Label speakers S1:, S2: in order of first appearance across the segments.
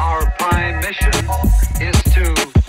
S1: our prime mission is to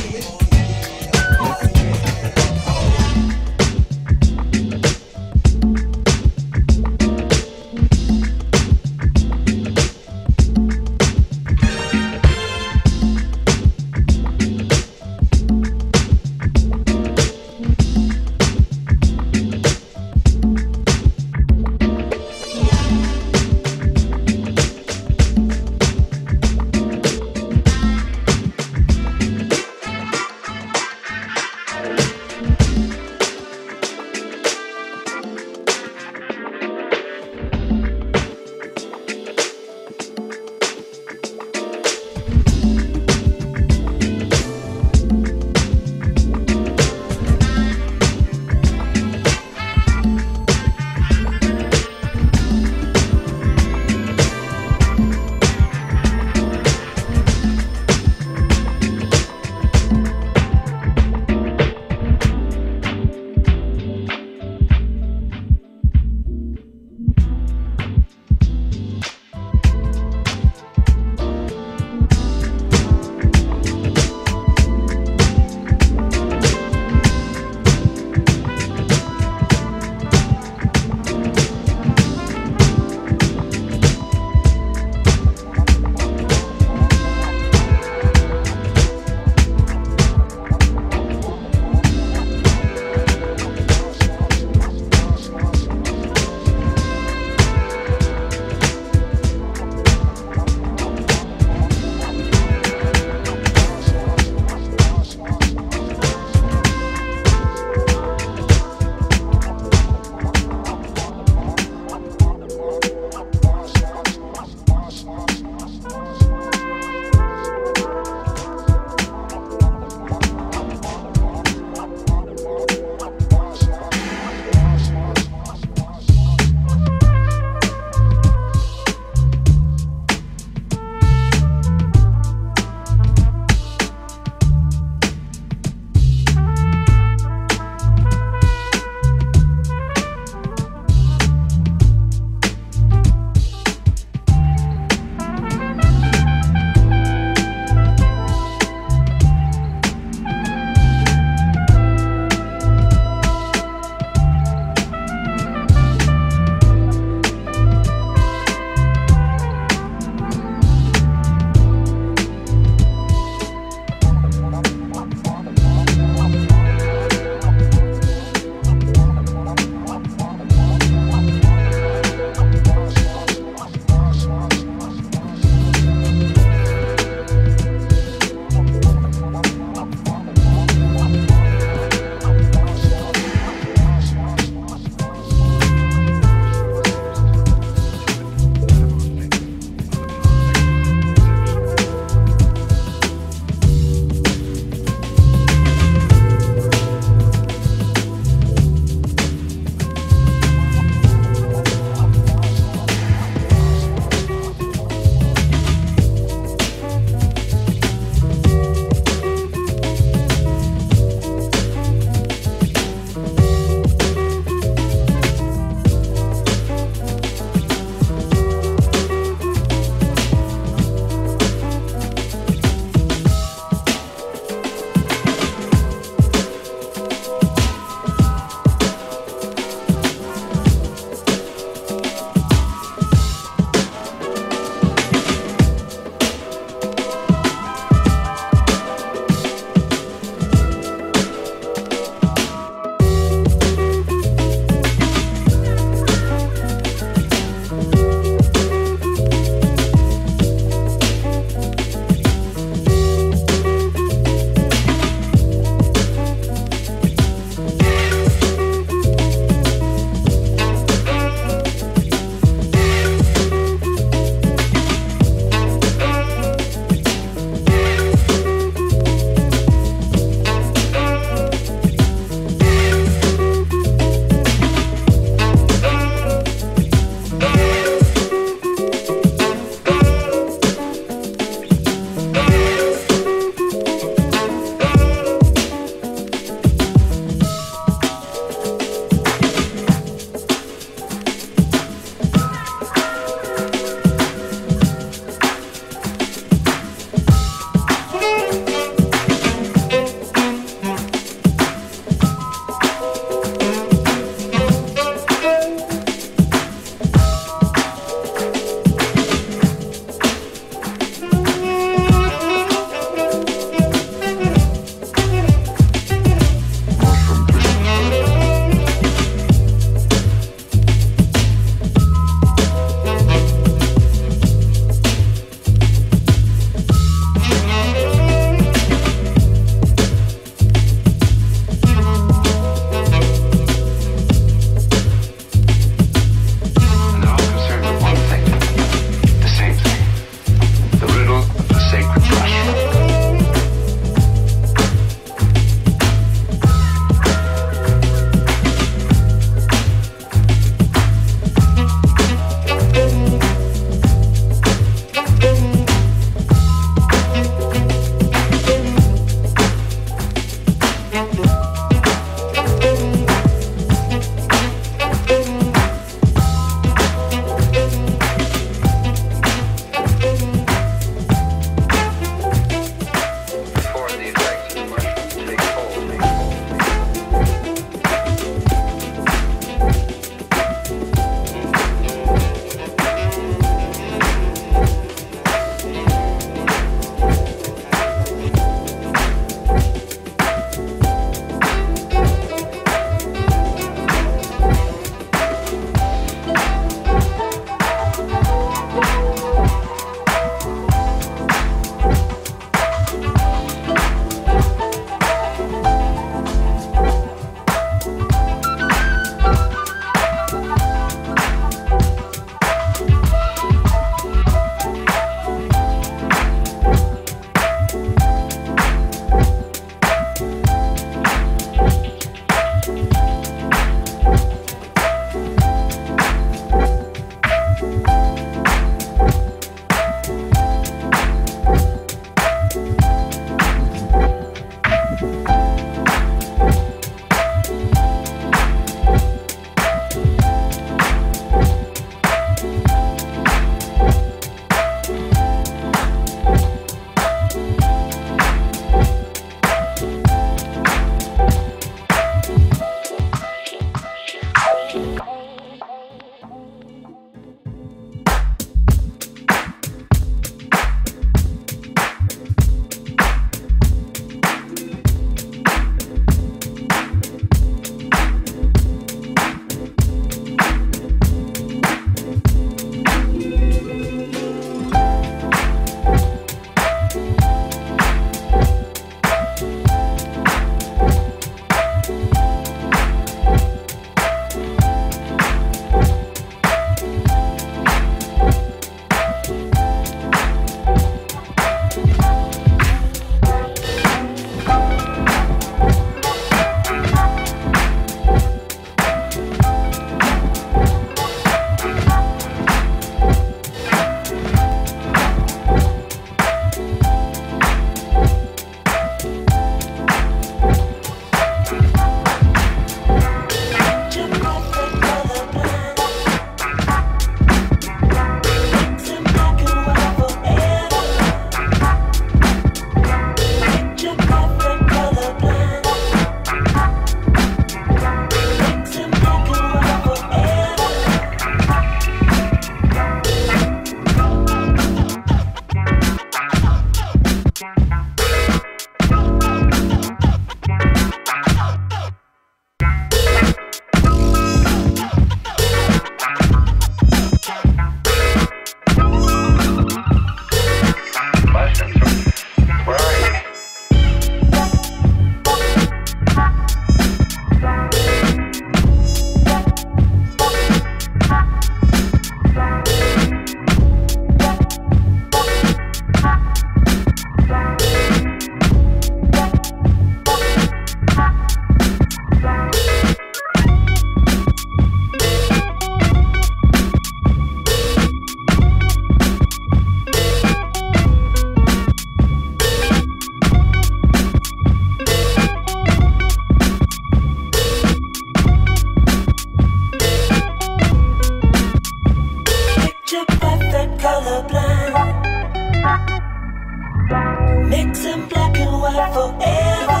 S1: forever.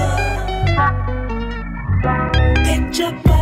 S1: Picture.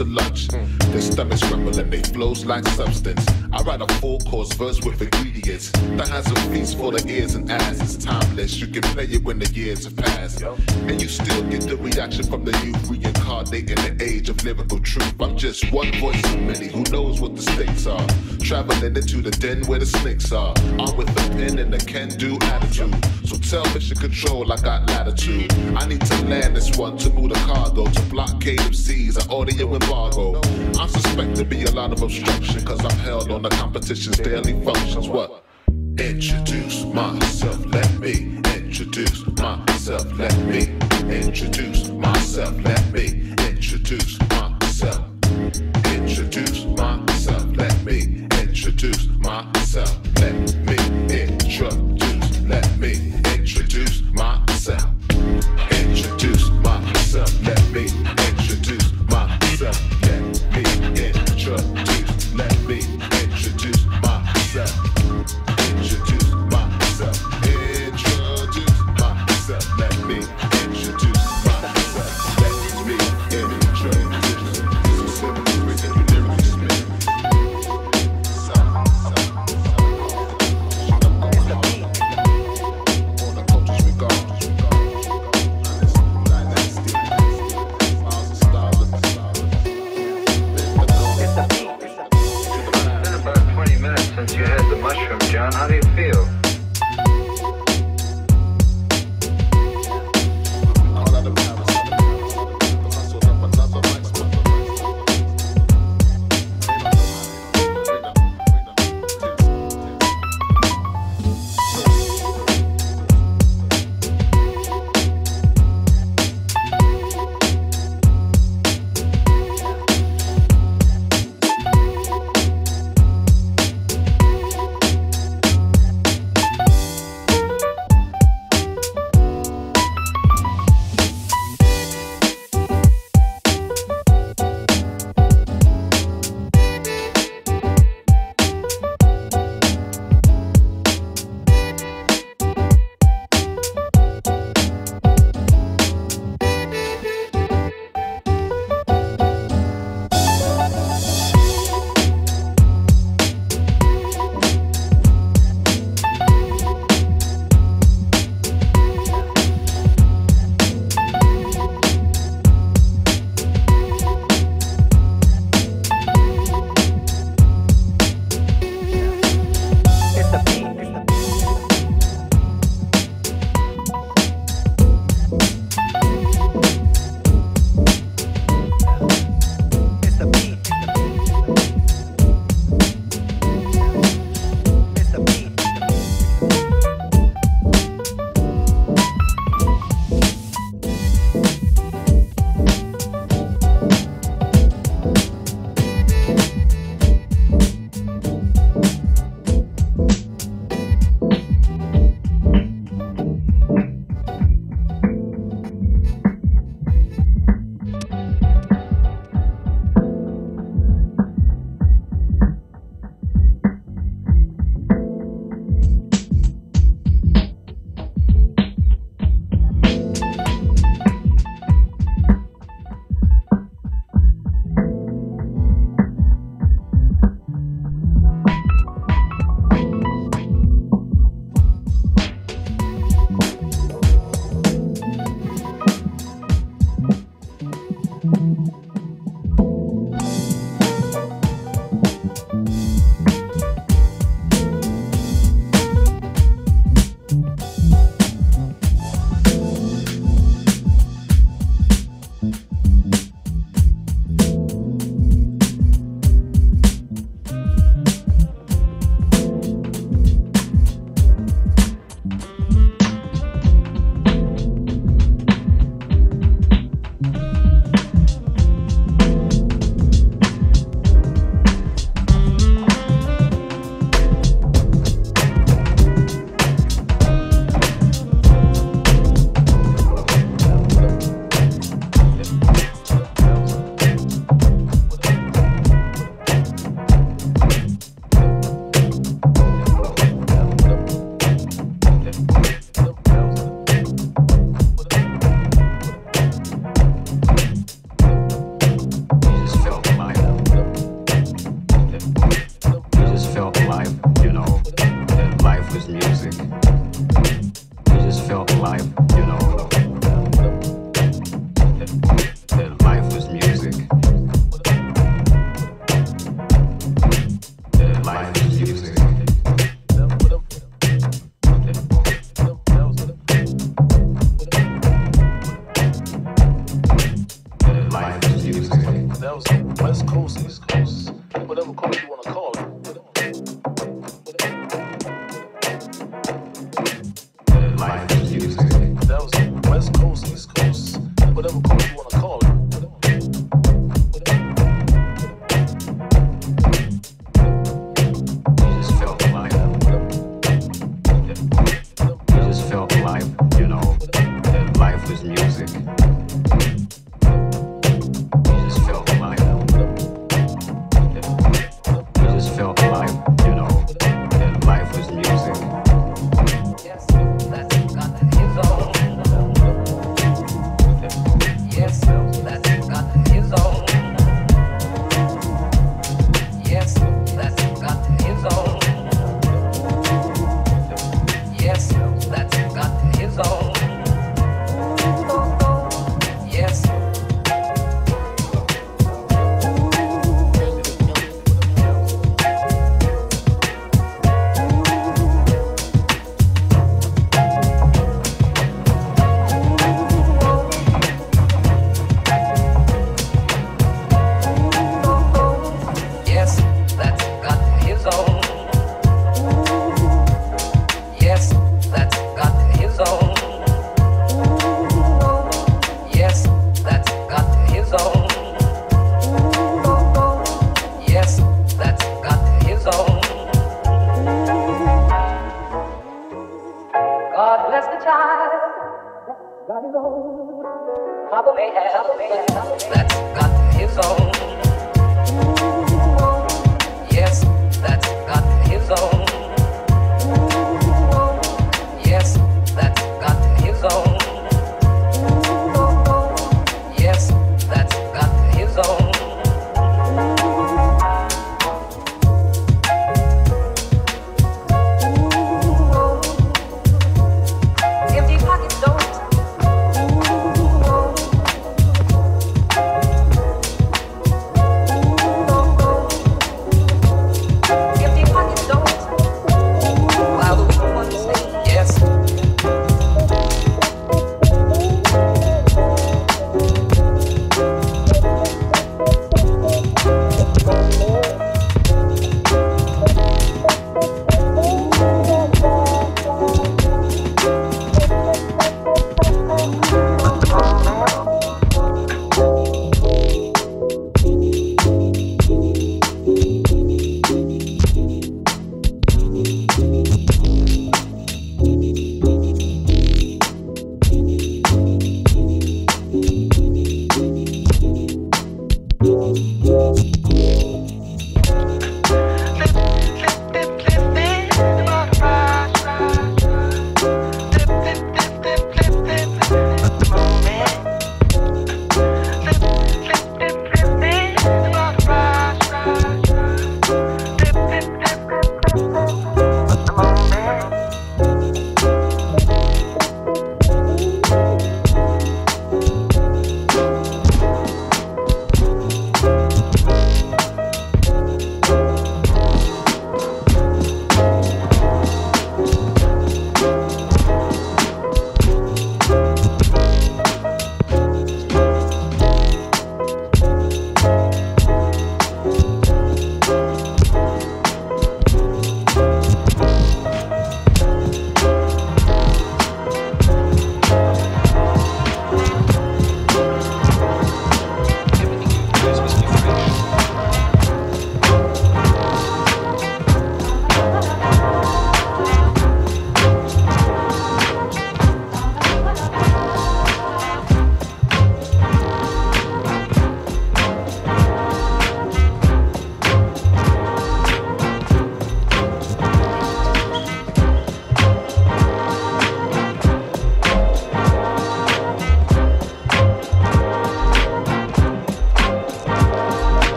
S1: to
S2: lunch. Their stomachs rumble and they flows like substance. I write a four course verse with ingredients that has a feast for the
S3: ears and eyes. It's timeless. You can play it when the years
S4: have passed. And you still get the reaction
S5: from the youth reincarnating the age of
S6: lyrical truth. I'm just one voice of many who knows what the stakes are. Traveling into the den where the snakes are. I'm with the pen and the can do attitude. So tell mission control, I got latitude. I need to land this one to move the cargo to blockade of seas, an audio embargo. I suspect there to be a lot of obstruction, cause I'm held on on the competition's daily functions. What? Introduce myself, let me introduce myself, let me introduce myself, let me introduce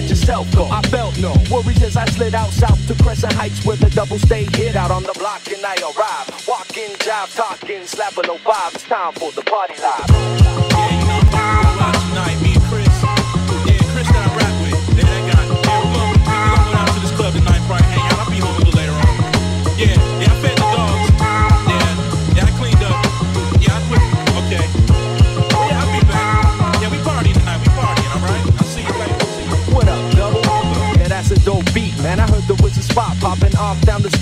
S6: let yourself go. I felt no worries as I slid out south to Crescent Heights where the double stay hit out on the block and I arrive. Walking, jive, talking, slapping no vibe. It's time for the party live.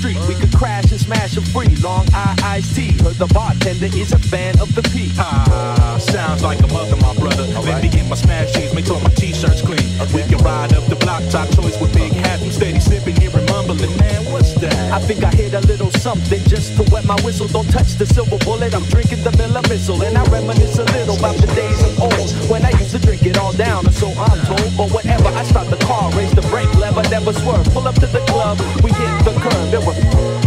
S6: Street. We could crash and smash it free. Long eye iced tea. Heard the bartender is a fan of the P.
S7: Ah, sounds like a mother, my brother. Let me get my smash jeans, make sure my t-shirts clean. We can ride up the block, top choice with big hats. I'm steady sipping, hearing mumbling. Man, what's
S6: I think I hit a little something just to wet my whistle. Don't touch the silver bullet. I'm drinking the Miller Missile, and I reminisce a little about the days of old when I used to drink it all down, so I'm told. But whatever, I start the car, raise the brake lever, never swerve. Pull up to the club, we hit the curb. There were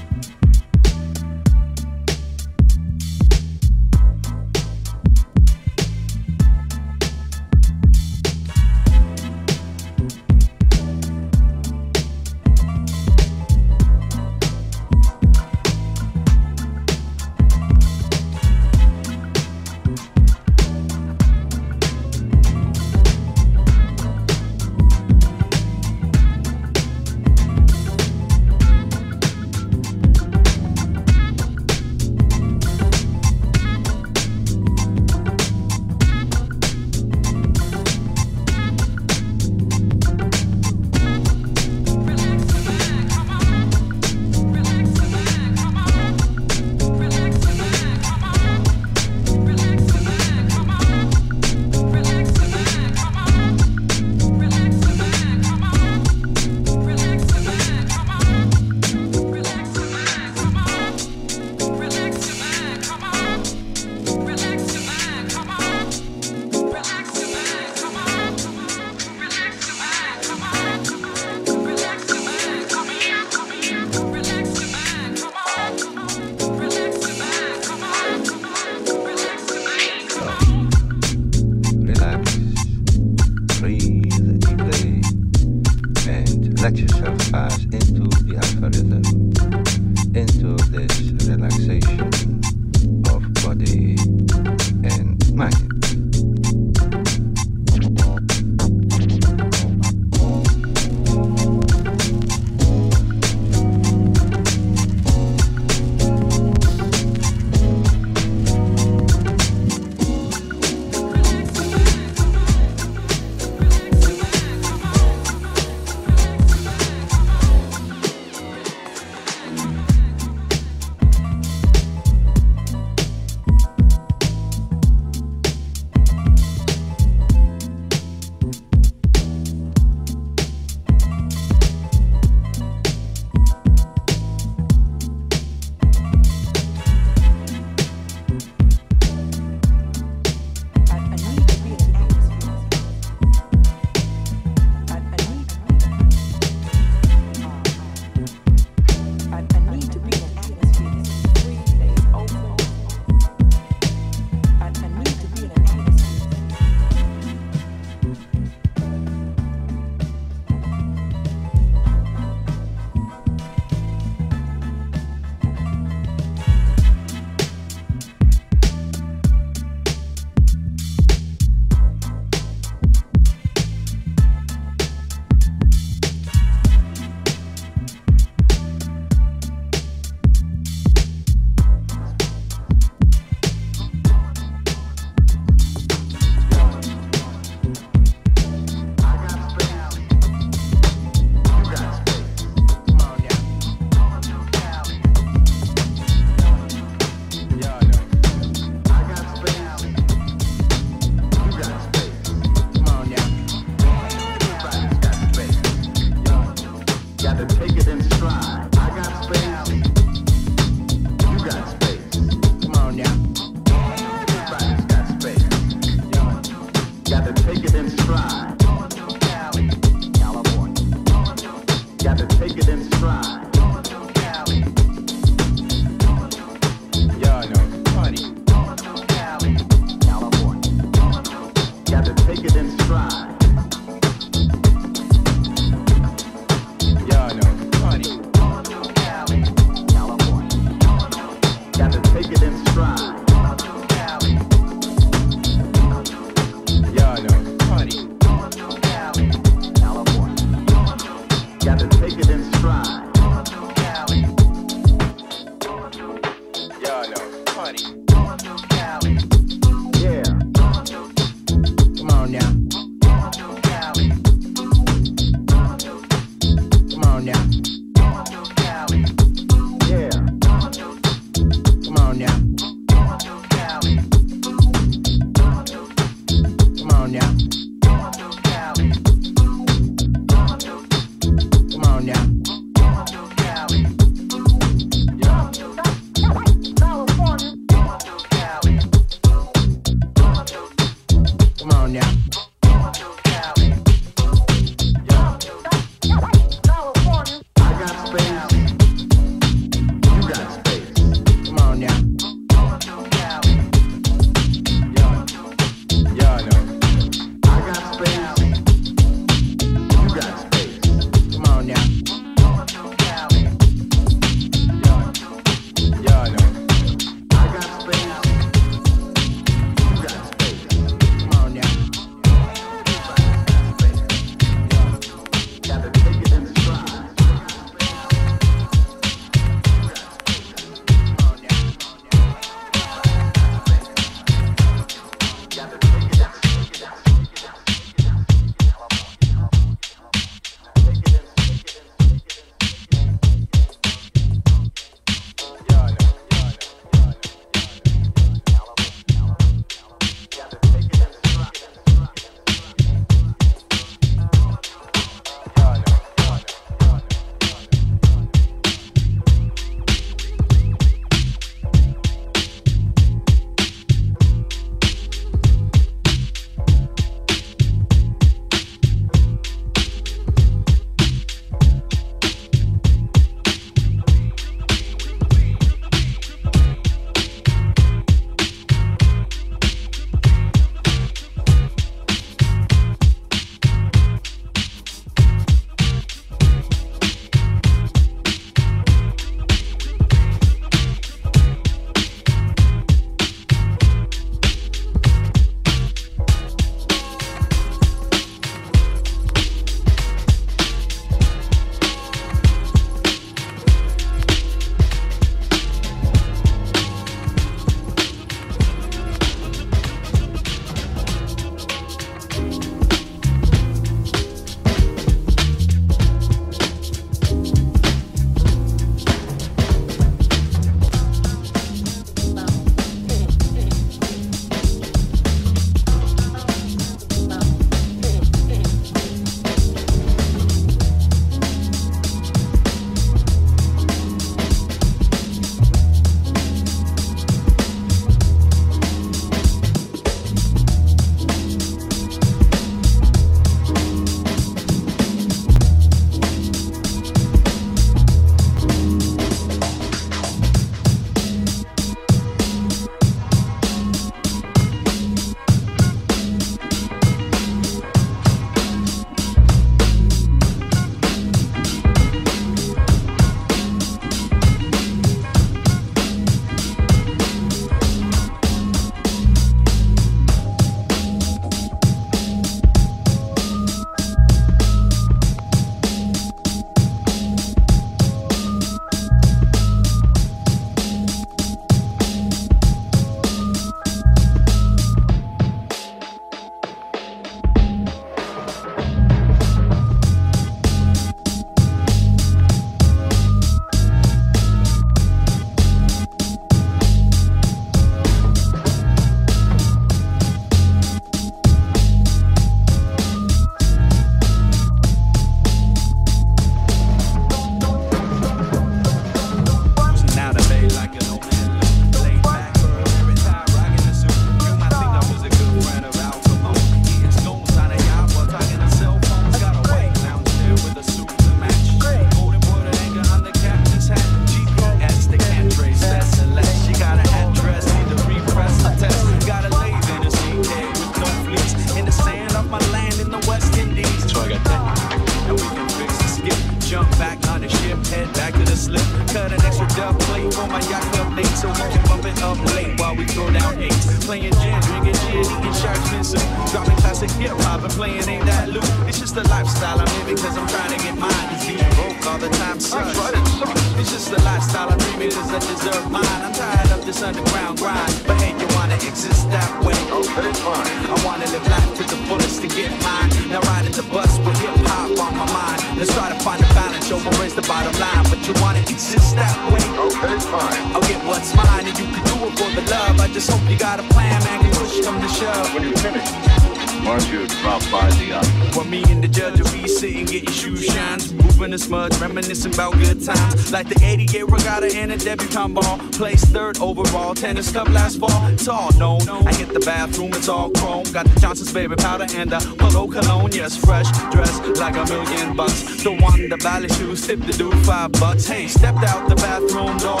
S6: Like the 88 regatta and a debutante ball. Placed third overall, tennis cup last fall. It's all known. I hit the bathroom, it's all chrome. Got the Johnson's baby powder and the Polo cologne. Yes, fresh, dressed like a million bucks. The one, the ballet shoes, tip the dude five bucks. Hey, stepped out the bathroom door.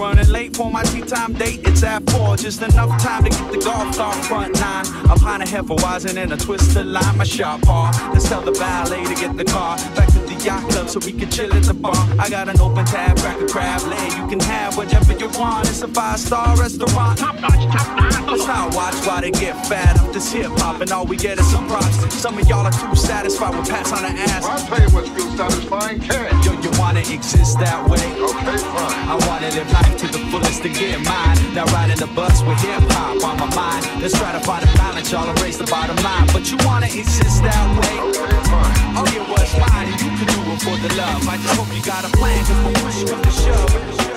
S6: Running late for my tea time date. It's at four, just enough time to get the golf cart front nine. I'm behind a Hefeweizen and a twisted line. My shop bar. Let's tell the valet to get the car back to yacht club so we can chill at the bar. I got an open tab, rack of crab leg. You can have whatever you want. It's a five star restaurant. Top notch, top notch. Let's not watch while they get fat off this hip hop and all we get is some props. Some of y'all are too satisfied with pats on the ass.
S8: I'll tell you what feels satisfying, cash.
S6: Yo, you wanna exist that way?
S8: Okay, fine.
S6: I wanna live life to the fullest to get mine. Now riding the bus with hip hop on my mind. Let's try to find a balance, y'all erase the bottom line. But you wanna exist that way?
S8: Okay, fine.
S6: Oh, yeah, what's mine? You can do it for the love. I just hope you got a plan, cause when push come to shove.